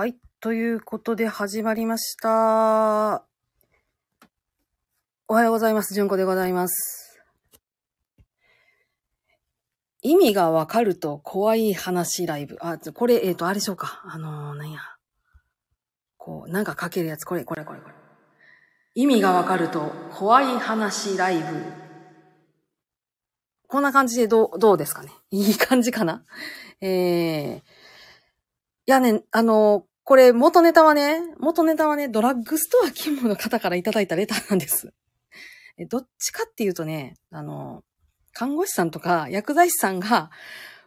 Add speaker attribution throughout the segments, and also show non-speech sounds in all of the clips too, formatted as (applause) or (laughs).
Speaker 1: はい。ということで始まりました。おはようございます。じゅんこでございます。意味がわかると怖い話ライブ。あ、これ、えっ、と、あれでしょうか。あのー、なんや。こう、なんか書けるやつ。これ、これ、これ、これ。意味がわかると怖い話ライブ。こんな感じでどう、どうですかね。いい感じかな。えー、いやね、あの、これ元ネタはね、元ネタはね、ドラッグストア勤務の方からいただいたレターなんです。(laughs) どっちかっていうとね、あの、看護師さんとか薬剤師さんが、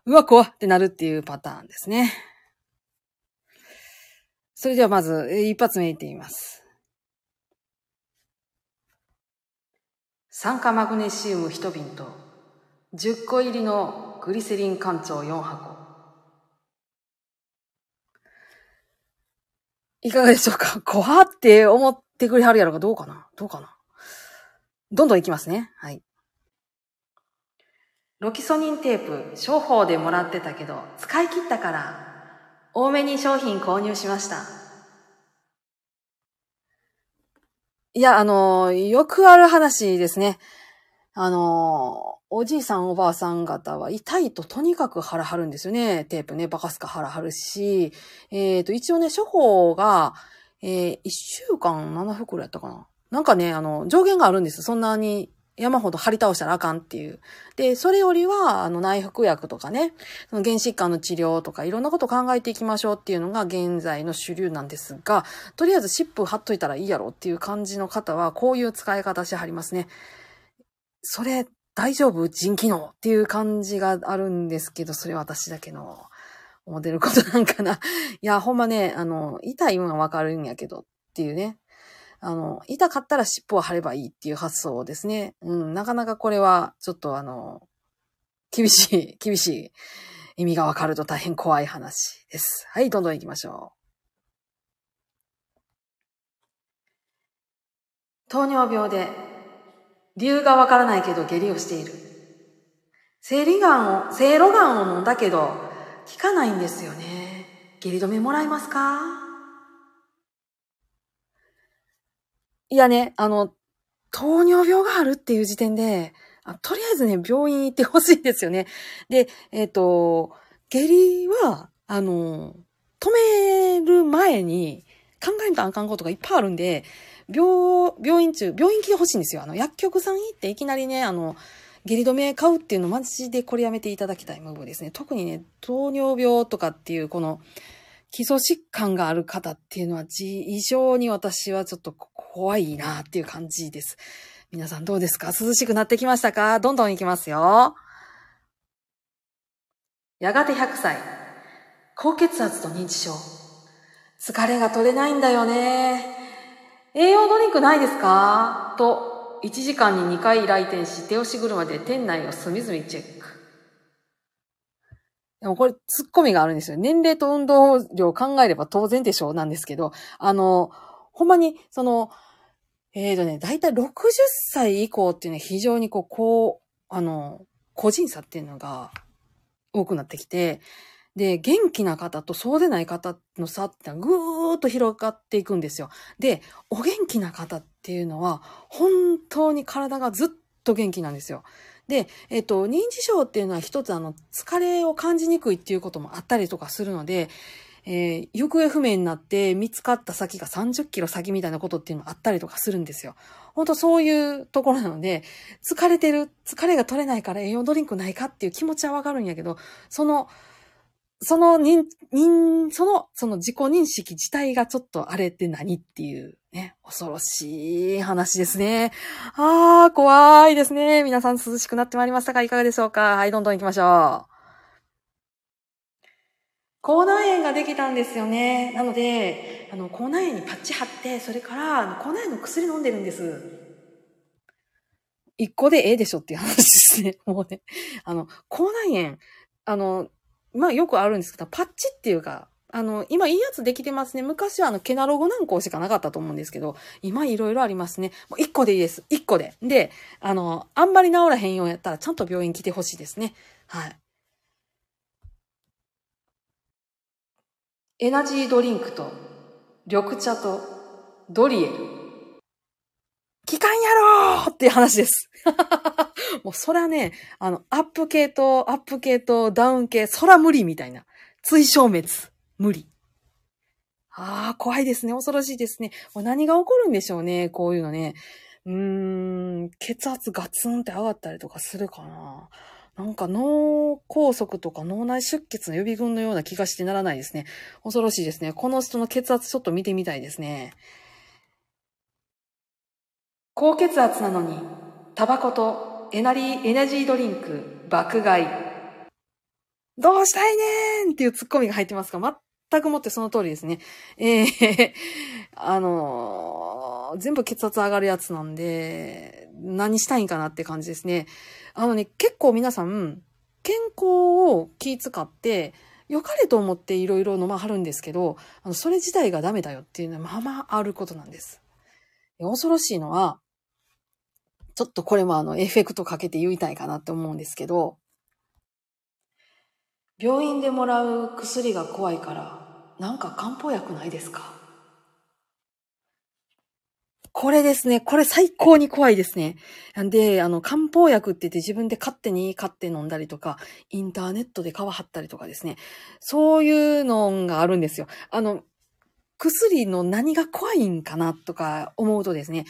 Speaker 1: うわ、怖ってなるっていうパターンですね。それではまず、一発目言ってみます。酸化マグネシウム1瓶と、10個入りのグリセリン肝腸4箱。いかがでしょうか？(laughs) 怖って思ってくれはるやろかどうかな？どうかな？どんどんいきますね。はい。ロキソニンテープ、商法でもらってたけど、使い切ったから、多めに商品購入しました。いや、あの、よくある話ですね。あの、おじいさんおばあさん方は痛いととにかく腹張るんですよね。テープね、バカすか腹張るし。えっ、と、一応ね、処方が、えー、1週間7袋やったかな。なんかね、あの、上限があるんです。そんなに山ほど張り倒したらあかんっていう。で、それよりは、あの、内服薬とかね、その原疾患の治療とかいろんなこと考えていきましょうっていうのが現在の主流なんですが、とりあえず湿布貼っといたらいいやろっていう感じの方は、こういう使い方してはりますね。それ、大丈夫腎機能っていう感じがあるんですけど、それは私だけの思ってることなんかな。いや、ほんまね、(laughs) あの、痛いのはわかるんやけどっていうね。あの、痛かったら尻尾を貼ればいいっていう発想ですね。うん、なかなかこれは、ちょっとあの、厳しい、(laughs) 厳しい。意味がわかると大変怖い話です。はい、どんどん行きましょう。糖尿病で、理由がわからないけど下痢をしている。生理ガンを、生ロガンを飲んだけど、効かないんですよね。下痢止めもらえますか？いやね、あの、糖尿病があるっていう時点で、とりあえずね、病院行ってほしいんですよね。で、えっ、と、下痢は、あの、止める前に考えんとあかんことがいっぱいあるんで、病、病院中、病院来てほしいんですよ。あの、薬局さん行っていきなりね、あの、下痢止め買うっていうのマジでこれやめていただきたいムーブですね。特にね、糖尿病とかっていうこの基礎疾患がある方っていうのは異常に私はちょっと怖いなっていう感じです。皆さんどうですか？涼しくなってきましたか？どんどん行きますよ。やがて100歳。高血圧と認知症。疲れが取れないんだよね。栄養ドリンクないですか？と1時間に2回来店し、手押し車で店内を隅々チェック。でもこれ、ツッコミがあるんですよ。年齢と運動量を考えれば当然でしょうなんですけど、あの、ほんまに、その、えーとね、だいたい60歳以降っていうのは非常にこう、こう、あの、個人差っていうのが多くなってきて、で、元気な方とそうでない方の差ってぐーっと広がっていくんですよ。で、お元気な方っていうのは、本当に体がずっと元気なんですよ。で、えっと、認知症っていうのは一つあの、疲れを感じにくいっていうこともあったりとかするので、えー、行方不明になって見つかった先が30キロ先みたいなことっていうのもあったりとかするんですよ。本当そういうところなので、疲れてる、疲れが取れないから栄養ドリンクないかっていう気持ちはわかるんやけど、その、その認、認、その、その自己認識自体がちょっとあれって何っていうね、恐ろしい話ですね。あー、怖いですね。皆さん涼しくなってまいりましたか？いかがでしょうか？はい、どんどん行きましょう。口内炎ができたんですよね。なので、あの、口内炎にパッチ貼って、それから、あの口内炎の薬飲んでるんです。一個でええでしょっていう話ですね。もうね。あの、口内炎、あの、まあよくあるんですけど、パッチっていうか、あの、今いいやつできてますね。昔はあの、ケナロゴ軟膏しかなかったと思うんですけど、今いろいろありますね。もう一個でいいです。一個で。で、あの、あんまり治らへんようやったら、ちゃんと病院来てほしいですね。はい。エナジードリンクと緑茶とドリエル。期間やろーっていう話です。(laughs) もうそれはね、あの、アップ系とアップ系とダウン系、そら無理みたいな。追消滅。無理。ああ、怖いですね。恐ろしいですね。これ何が起こるんでしょうね。こういうのね。うーん、血圧ガツンって上がったりとかするかな。なんか脳梗塞とか脳内出血の予備軍のような気がしてならないですね。恐ろしいですね。この人の血圧ちょっと見てみたいですね。高血圧なのに、タバコとエナリー、エナジードリンク爆買い。どうしたいねーんっていうツッコミが入ってますが、全くもってその通りですね。ええ (laughs) あのー全部血圧上がるやつなんで、何したいんかなって感じですね。あのね、結構皆さん、健康を気使って、良かれと思っていろいろ飲まはるんですけど、あの、それ自体がダメだよっていうのはまあまああることなんです。恐ろしいのは、ちょっとこれもあの、エフェクトかけて言いたいかなって思うんですけど、病院でもらう薬が怖いから、なんか漢方薬ないですか？これですね。これ最高に怖いですね。なんで、あの、漢方薬って言って自分で勝手に買って飲んだりとか、インターネットで皮張ったりとかですね。そういうのがあるんですよ。あの、薬の何が怖いんかなとか思うとですね。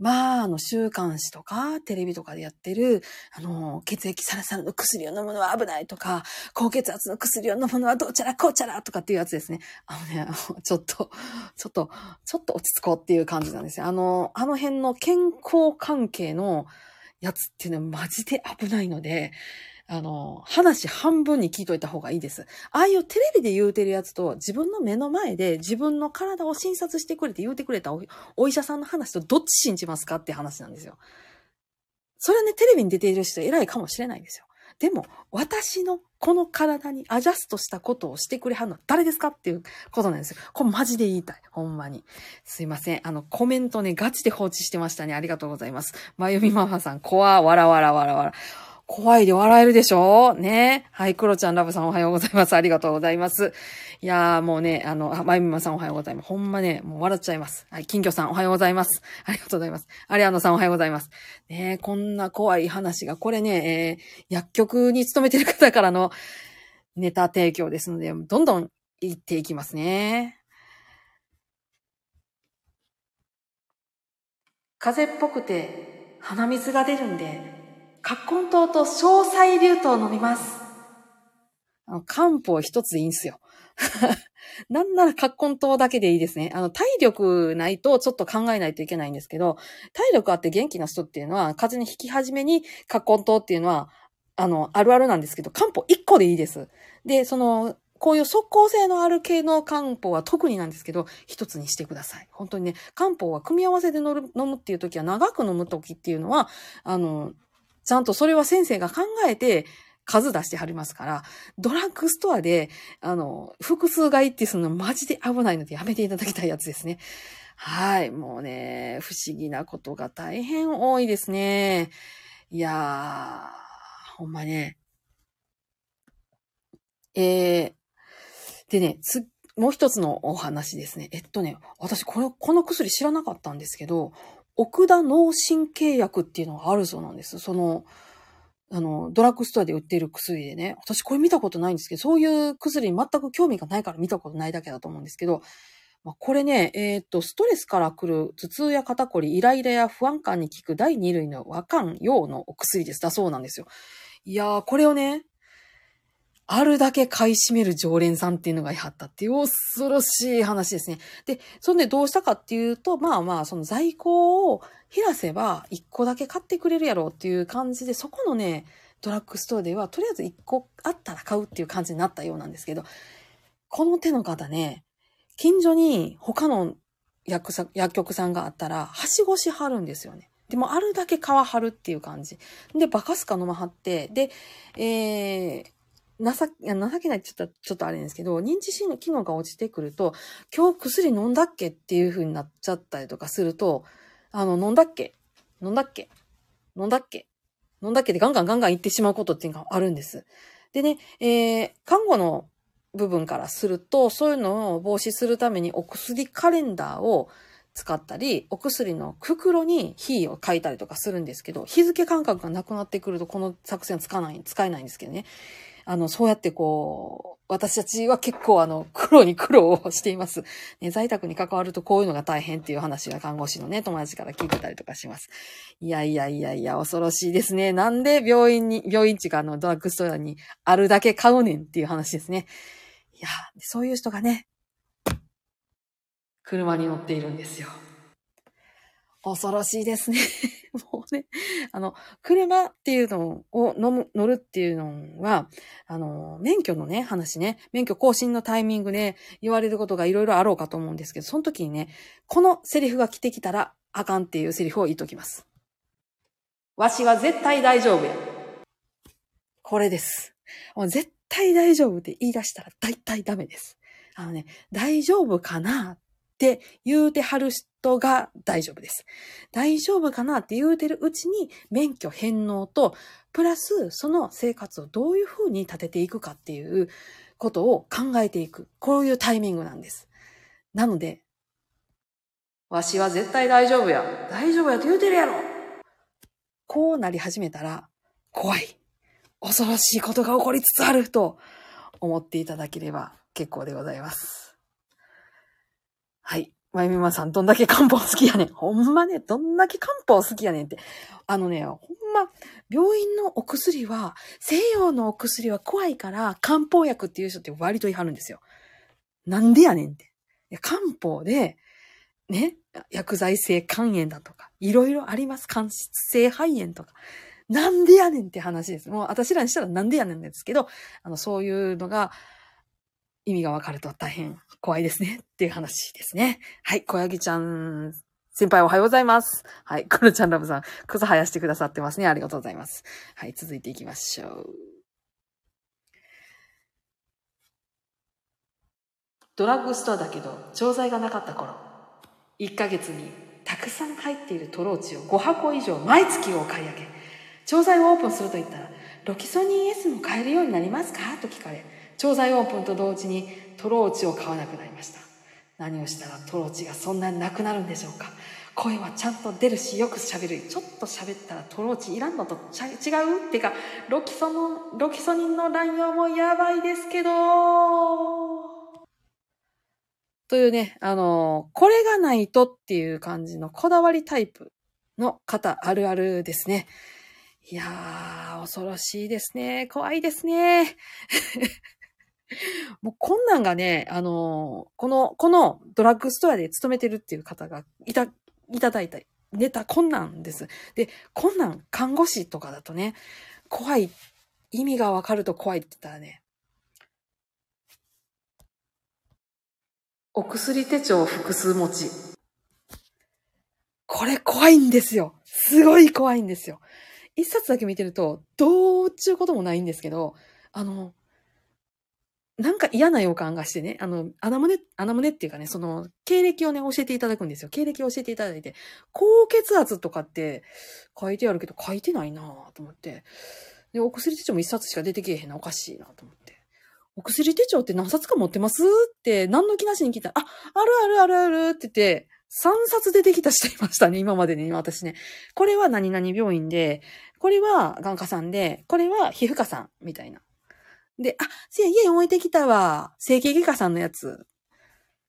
Speaker 1: まあ、あの、週刊誌とか、テレビとかでやってる、あの、血液サラサラの薬を飲むのは危ないとか、高血圧の薬を飲むのはどうちゃらこうちゃらとかっていうやつですね。あのね、ちょっと、ちょっと、ちょっと落ち着こうっていう感じなんですよ。あの、あの辺の健康関係のやつっていうのはマジで危ないので、あの、話半分に聞いといた方がいいです。ああいうテレビで言うてるやつと自分の目の前で自分の体を診察してくれて言うてくれたお医者さんの話とどっち信じますかって話なんですよ。それはね、テレビに出ている人偉いかもしれないんですよ。でも、私のこの体にアジャストしたことをしてくれはんのは誰ですかっていうことなんですよ。これマジで言いたい。ほんまに。すいません。あの、コメントね、ガチで放置してましたね。ありがとうございます。まゆみママさん、怖わらわらわらわら。怖いで笑えるでしょ？ね。はい、クロちゃんラブさんおはようございます。ありがとうございます。いやーもうね、あの、あまゆみまさんおはようございます。ほんまね、もう笑っちゃいます。はい、金魚さんおはようございます。(laughs) ありがとうございます。アリアノさんおはようございます。ねこんな怖い話が、これね、えー薬局に勤めてる方からのネタ提供ですので、どんどん言っていきますね。風っぽくて鼻水が出るんで、葛根湯と詳細流湯飲みます。あの、漢方一ついいんすよ。(laughs) なんなら葛根湯だけでいいですね。あの、体力ないとちょっと考えないといけないんですけど、体力あって元気な人っていうのは、風邪に引き始めに葛根湯っていうのは、あの、あるあるなんですけど、漢方一個でいいです。で、その、こういう即効性のある系の漢方は特になんですけど、一つにしてください。本当にね、漢方は組み合わせで飲むっていう時は、長く飲む時っていうのは、あの、ちゃんとそれは先生が考えて数出してはりますから、ドラッグストアで、あの、複数買いってするのマジで危ないのでやめていただきたいやつですね。はい。もうね、不思議なことが大変多いですね。いやー、ほんまね。えー、でね、つ、もう一つのお話ですね。えっとね、私これ、この薬知らなかったんですけど、奥田脳神経薬っていうのがあるそうなんです。その、あの、ドラッグストアで売ってる薬でね。私これ見たことないんですけど、そういう薬に全く興味がないから見たことないだけだと思うんですけど、まあ、これね、えっ、と、ストレスから来る頭痛や肩こり、イライラや不安感に効く第2類の和漢用のお薬です。だそうなんですよ。いやー、これをね、あるだけ買い占める常連さんっていうのがいはったっていう恐ろしい話ですね。で、そんでどうしたかっていうと、まあまあ、その在庫を減らせば1個だけ買ってくれるやろうっていう感じで、そこのね、ドラッグストアではとりあえず1個あったら買うっていう感じになったようなんですけど、この手の方ね、近所に他の薬薬局さんがあったら、はしごしはるんですよね。でも、あるだけ皮張るっていう感じ。で、バカすか飲まはって、で、えー、情け、情けないって言ったらちょっとあれですけど、認知機能が落ちてくると、今日薬飲んだっけっていう風になっちゃったりとかすると、あの、飲んだっけ？飲んだっけ？飲んだっけ？飲んだっけ？でガンガンガンガン言ってしまうことっていうのがあるんです。でね、えー、看護の部分からすると、そういうのを防止するためにお薬カレンダーを使ったり、お薬の袋に火を書いたりとかするんですけど、日付感覚がなくなってくるとこの作戦は使わない、使えないんですけどね。あの、そうやってこう、私たちは結構あの、苦労に苦労をしています。ね、在宅に関わるとこういうのが大変っていう話が看護師のね、友達から聞いてたりとかします。いやいやいやいや、恐ろしいですね。なんで病院に、病院地かあの、ドラッグストアにあるだけ買うねんっていう話ですね。いや、そういう人がね、車に乗っているんですよ。恐ろしいですね。(laughs) もうね、あの、車っていうのを飲む、乗るっていうのは、あの、免許のね、話ね、免許更新のタイミングで言われることがいろいろあろうかと思うんですけど、その時にね、このセリフが来てきたらあかんっていうセリフを言っときます。わしは絶対大丈夫や。これです。もう絶対大丈夫って言い出したら大体ダメです。あのね、大丈夫かなって言うてはる人が大丈夫です。大丈夫かなって言うてるうちに免許返納と、プラスその生活をどういうふうに立てていくかっていうことを考えていく。こういうタイミングなんです。なので、わしは絶対大丈夫や。大丈夫やと言うてるやろ。こうなり始めたら、怖い。恐ろしいことが起こりつつあると思っていただければ結構でございます。はい。まゆみまさん、どんだけ漢方好きやねん。ほんまね、どんだけ漢方好きやねんって。あのね、ほんま、病院のお薬は、西洋のお薬は怖いから、漢方薬っていう人って割と言い張るんですよ。なんでやねんって。いや漢方で、ね、薬剤性肝炎だとか、いろいろあります。間質性肺炎とか。なんでやねんって話です。もう私らにしたらなんでやねんですけど、あの、そういうのが、意味がわかると大変怖いですねっていう話ですね。はい、小ヤギちゃん、先輩おはようございます。はい、クロちゃんラブさん、草生やしてくださってますね。ありがとうございます。はい、続いていきましょう。ドラッグストアだけど、錠剤がなかった頃、1ヶ月にたくさん入っているトローチを5箱以上毎月を買い上げ、調剤をオープンすると言ったら、ロキソニン S も買えるようになりますか？と聞かれ、調剤オープンと同時にトローチを買わなくなりました。何をしたらトローチがそんなになくなるんでしょうか声はちゃんと出るしよく喋るちょっと喋ったらトローチいらんのと違う？ってかロキソのロキソニンの乱用もやばいですけどというね、あの、これがないとっていう感じのこだわりタイプの方あるあるですね。いやー、恐ろしいですね。怖いですね。(laughs) もうこんなんがね、あのこの、このドラッグストアで勤めてるっていう方がいた、いただいたネタ、こんなんです。で、こんなん看護師とかだとね、怖い、意味がわかると怖いって言ったらね、お薬手帳複数持ち。これ怖いんですよ。すごい怖いんですよ。一冊だけ見てると、どうちゅうこともないんですけど、あの、なんか嫌な予感がしてね、あの、穴胸、穴胸っていうかね、その、経歴をね、教えていただくんですよ。経歴を教えていただいて、高血圧とかって書いてあるけど、書いてないなぁと思って。で、お薬手帳も一冊しか出てけえへんな、おかしいなと思って。お薬手帳って何冊か持ってますって、何の気なしに聞いたら、あ、あるあるあるあるって言って、3冊出てきた人いましたね、今までね、私ね。これは何々病院で、これは眼科さんで、これは皮膚科さん、みたいな。で、あ、せや、家置いてきたわ。整形外科さんのやつ。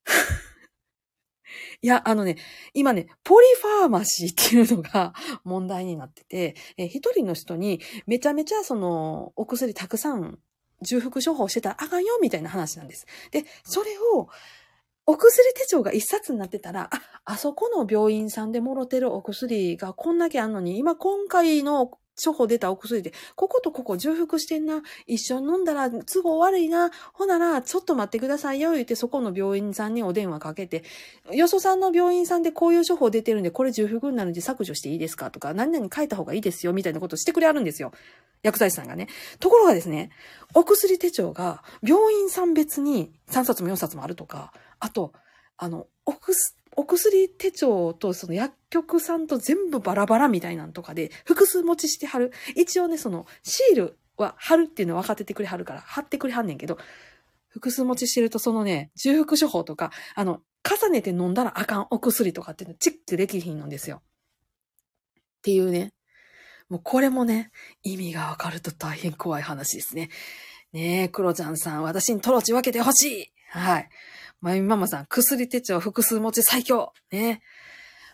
Speaker 1: (laughs) いや、あのね、今ね、ポリファーマシーっていうのが (laughs) 問題になってて、え一人の人にめちゃめちゃその、お薬たくさん重複処方してたらあかんよみたいな話なんです。で、それを、お薬手帳が一冊になってたら、あ、あそこの病院さんでもろてるお薬がこんだけあんのに、今今回の処方出たお薬で、こことここ重複してんな。一緒に飲んだら都合悪いな。ほなら、ちょっと待ってくださいよ。言って、そこの病院さんにお電話かけて、よそさんの病院さんでこういう処方出てるんで、これ重複になるんで削除していいですか？とか、何々書いた方がいいですよ。みたいなことしてくれあるんですよ。薬剤師さんがね。ところがですね、お薬手帳が病院さん別に3冊も4冊もあるとか、あと、あの、お薬、お薬手帳とその薬局さんと全部バラバラみたいなんとかで複数持ちしてはる。一応ね、そのシールは貼るっていうのは分かっててくれはるから貼ってくれはんねんけど、複数持ちしてるとそのね、重複処方とか、あの、重ねて飲んだらあかんお薬とかっていうのチェックできひんのですよ。っていうね。もうこれもね、意味がわかると大変怖い話ですね。ねえ、クロちゃんさん、私にトロチ分けてほしいはい。まゆみママさん、薬手帳複数持ち最強ね。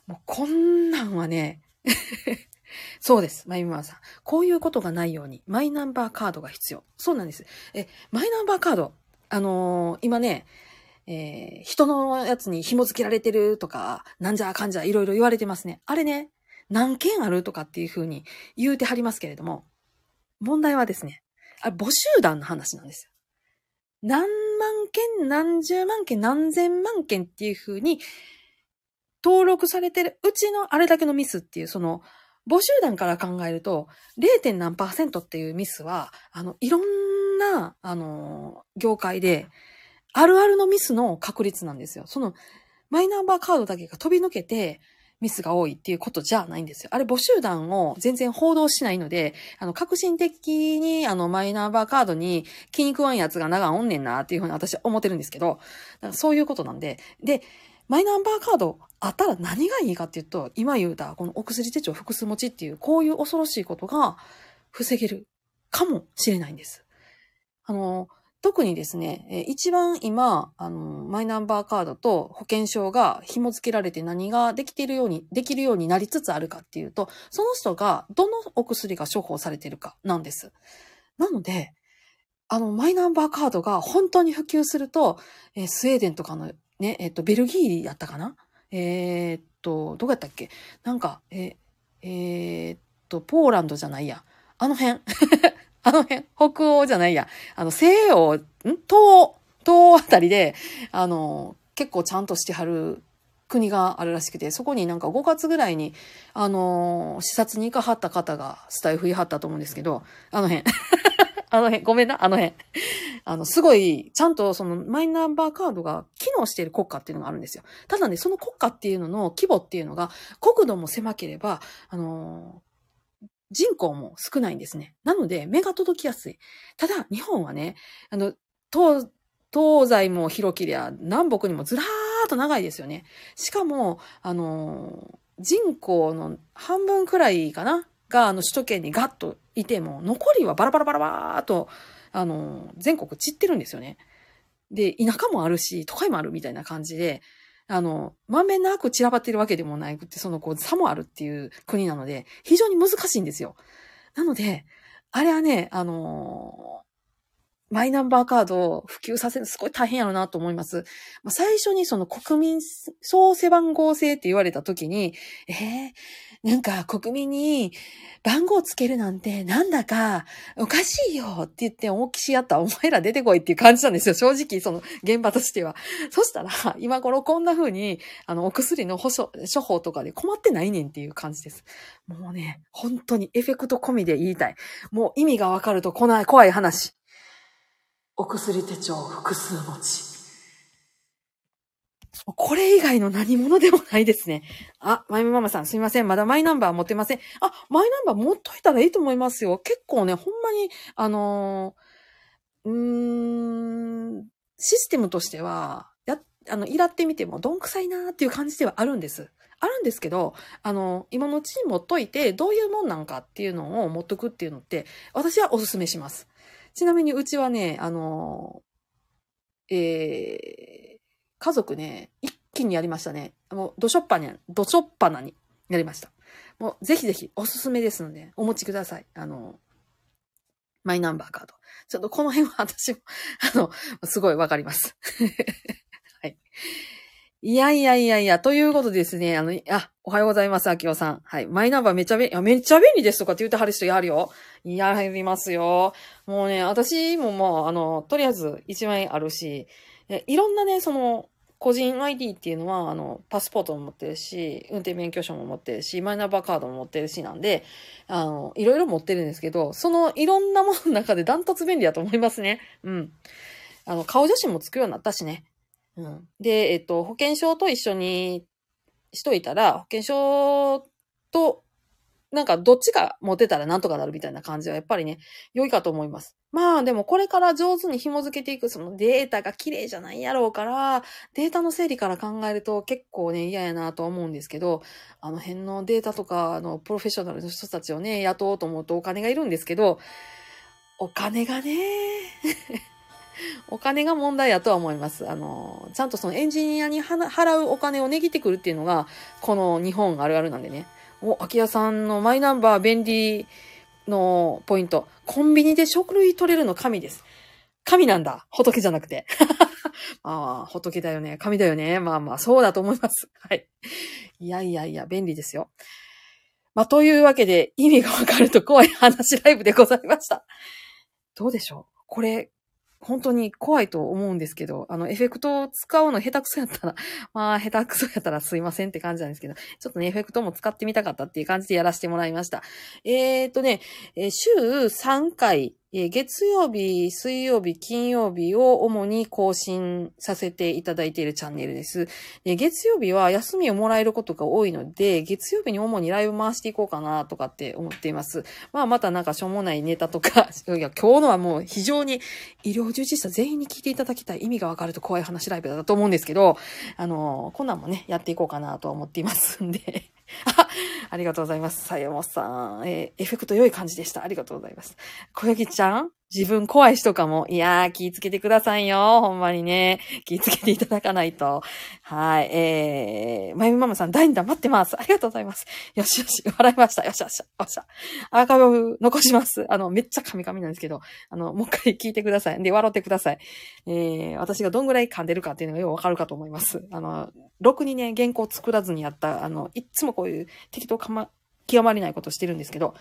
Speaker 1: もうこんなんはね、(laughs) そうです。マイママさん。こういうことがないように、マイナンバーカードが必要。そうなんです。え、マイナンバーカード、あのー、今ね、えー、人のやつに紐付けられてるとか、なんじゃかんじゃいろいろ言われてますね。あれね、何件あるとかっていうふうに言うてはりますけれども、問題はですね、あれ募集団の話なんですよ。何万件、何十万件、何千万件っていうふうに登録されてるうちのあれだけのミスっていう、その、募集団から考えると、0. 何パーセントっていうミスは、あの、いろんな、あの、業界で、あるあるのミスの確率なんですよ。その、マイナンバーカードだけが飛び抜けて、ミスが多いっていうことじゃないんですよ。あれ募集団を全然報道しないので、あの、革新的にあの、マイナンバーカードに気に食わんやつが長おんねんなっていうふうに私は思ってるんですけど、そういうことなんで、で、マイナンバーカードあったら何がいいかっていうと、今言うた、このお薬手帳複数持ちっていう、こういう恐ろしいことが防げるかもしれないんです。あの、特にですね、一番今、あの、マイナンバーカードと保険証が紐付けられて何ができているように、できるようになりつつあるかっていうと、その人がどのお薬が処方されているかなんです。なので、あの、マイナンバーカードが本当に普及すると、えー、スウェーデンとかのね、えっと、ベルギーやったかな？えー、っと、どこやったっけ？なんか、え、えー、っと、ポーランドじゃないや。あの辺。あの辺。北欧じゃないや。あの、西欧、ん？東、東あたりで、あの、結構ちゃんとしてはる国があるらしくて、そこになんか5月ぐらいに、あの、視察に行かはった方がスタイフいはったと思うんですけど、あの辺。(laughs) あの辺、ごめんな、あの辺。あの、すごい、ちゃんとそのマイナンバーカードが機能している国家っていうのがあるんですよ。ただね、その国家っていうのの規模っていうのが、国土も狭ければ、あの人口も少ないんですね。なので、目が届きやすい。ただ、日本はね、あの、東、東西も広けりゃ、南北にもずらーっと長いですよね。しかも、あの人口の半分くらいかな？が、あの、首都圏にガッといても、残りはバラバラバラバーっと、あの、全国散ってるんですよね。で、田舎もあるし、都会もあるみたいな感じで、あの、まんべんなく散らばってるわけでもないくて、そのこう差もあるっていう国なので、非常に難しいんですよ。なので、あれはね、あのマイナンバーカードを普及させるすごい大変やろなと思います。最初にその国民総背番号制って言われた時に、えー、なんか国民に番号つけるなんてなんだかおかしいよって言って大きしやったお前ら出てこいっていう感じなんですよ。正直その現場としては。そしたら今頃こんな風にあのお薬の保処処方とかで困ってないねんっていう感じです。もうね、本当にエフェクト込みで言いたい。もう意味がわかると来ない怖い話。お薬手帳複数持ち。これ以外の何者でもないですね。あ、マイママさんすいません。まだマイナンバー持ってません。あ、マイナンバー持っといたらいいと思いますよ。結構ね、ほんまに、あのー、うーん、システムとしては、や、あの、いらってみてもどんくさいなーっていう感じではあるんです。あるんですけど、あの、今のうちに持っといて、どういうもんなんかっていうのを持っとくっていうのって、私はお勧めします。ちなみにうちはね、あの、えー、家族ね、一気にやりましたね。もう、どしょっぱに、どしょっぱなにやりました。もう、ぜひぜひおすすめですので、お持ちください。あの、マイナンバーカード。ちょっとこの辺は私も、(laughs) あの、すごいわかります。(laughs) はい。いやいやいやいや、ということでですね、あの、あ、おはようございます、秋尾さん。はい。マイナンバーめちゃ便利、めっちゃ便利ですとかって言ってはる人やるよ。やりますよ。もうね、私ももう、あの、とりあえず1万円あるし、いろんなね、その、個人 ID っていうのは、あの、パスポートも持ってるし、運転免許証も持ってるし、マイナンバーカードも持ってるしなんで、あの、いろいろ持ってるんですけど、そのいろんなものの中でダントツ便利だと思いますね。うん。あの、顔写真もつくようになったしね。うん。で、えっと、保険証と一緒にしといたら、保険証となんかどっちか持てたらなんとかなるみたいな感じはやっぱりね、良いかと思います。まあでもこれから上手に紐付けていくそのデータが綺麗じゃないやろうから、データの整理から考えると結構ね嫌やなと思うんですけど、あの辺のデータとか、あの、プロフェッショナルの人たちをね、雇おうと思うとお金がいるんですけど、お金がね、お金が問題やとは思います。あの、ちゃんとそのエンジニアに払うお金を値切ってくるっていうのが、この日本あるあるなんでね。お、空き家さんのマイナンバー便利のポイント。コンビニで食類取れるの神です。神なんだ。仏じゃなくて。(laughs) ああ、仏だよね。神だよね。まあまあ、そうだと思います。(laughs) はい。いやいやいや、便利ですよ。まあ、というわけで、意味がわかると怖い話ライブでございました。どうでしょう？これ、本当に怖いと思うんですけど、あの、エフェクトを使うの下手くそやったら、(laughs) まあ、下手くそやったらすいませんって感じなんですけど、ちょっとね、エフェクトも使ってみたかったっていう感じでやらせてもらいました。えー、っとね、週3回、月曜日、水曜日、金曜日を主に更新させていただいているチャンネルです。月曜日は休みをもらえることが多いので、月曜日に主にライブ回していこうかなとかって思っています。まあまたなんかしょうもないネタとか、(laughs) いや今日のはもう非常に医療従事者全員に聞いていただきたい意味がわかると怖い話ライブだと思うんですけど、あの、こんなんもね、やっていこうかなと思っていますんで。あ、(laughs) ありがとうございます。さやもさん。えー、エフェクト良い感じでした。ありがとうございます。小雪ちゃん？自分怖い人かも。いやー、気ぃつけてくださいよ。ほんまにね。気ぃつけていただかないと。はい。えー、まゆみママさん、第2弾待ってます。ありがとうございます。よしよし、笑いました。よしよし、よっしゃ。アーカイブ残します。あの、めっちゃカミカミなんですけど、あの、もう一回聞いてください。で、笑ってください。えー、私がどんぐらい噛んでるかっていうのがよくわかるかと思います。あの、ろくにね、原稿作らずにやった、あの、いつもこういう適当かま、極まりないことしてるんですけど、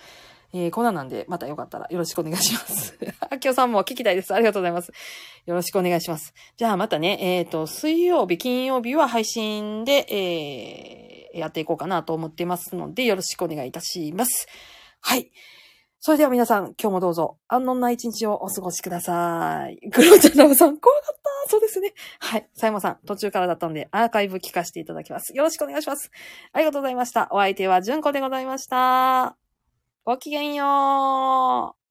Speaker 1: えー、こんななんで、またよかったらよろしくお願いします。あきおさんも聞きたいです。ありがとうございます。よろしくお願いします。じゃあまたね、えっ、ー、と、水曜日、金曜日は配信で、えー、やっていこうかなと思ってますので、よろしくお願いいたします。はい。それでは皆さん、今日もどうぞ、安穏な一日をお過ごしください。グロちゃんラブさん、怖かったそうですね。はい。サイモさん、途中からだったので、アーカイブ聞かせていただきます。よろしくお願いします。ありがとうございました。お相手は、じゅんこでございました。ごきげんよう。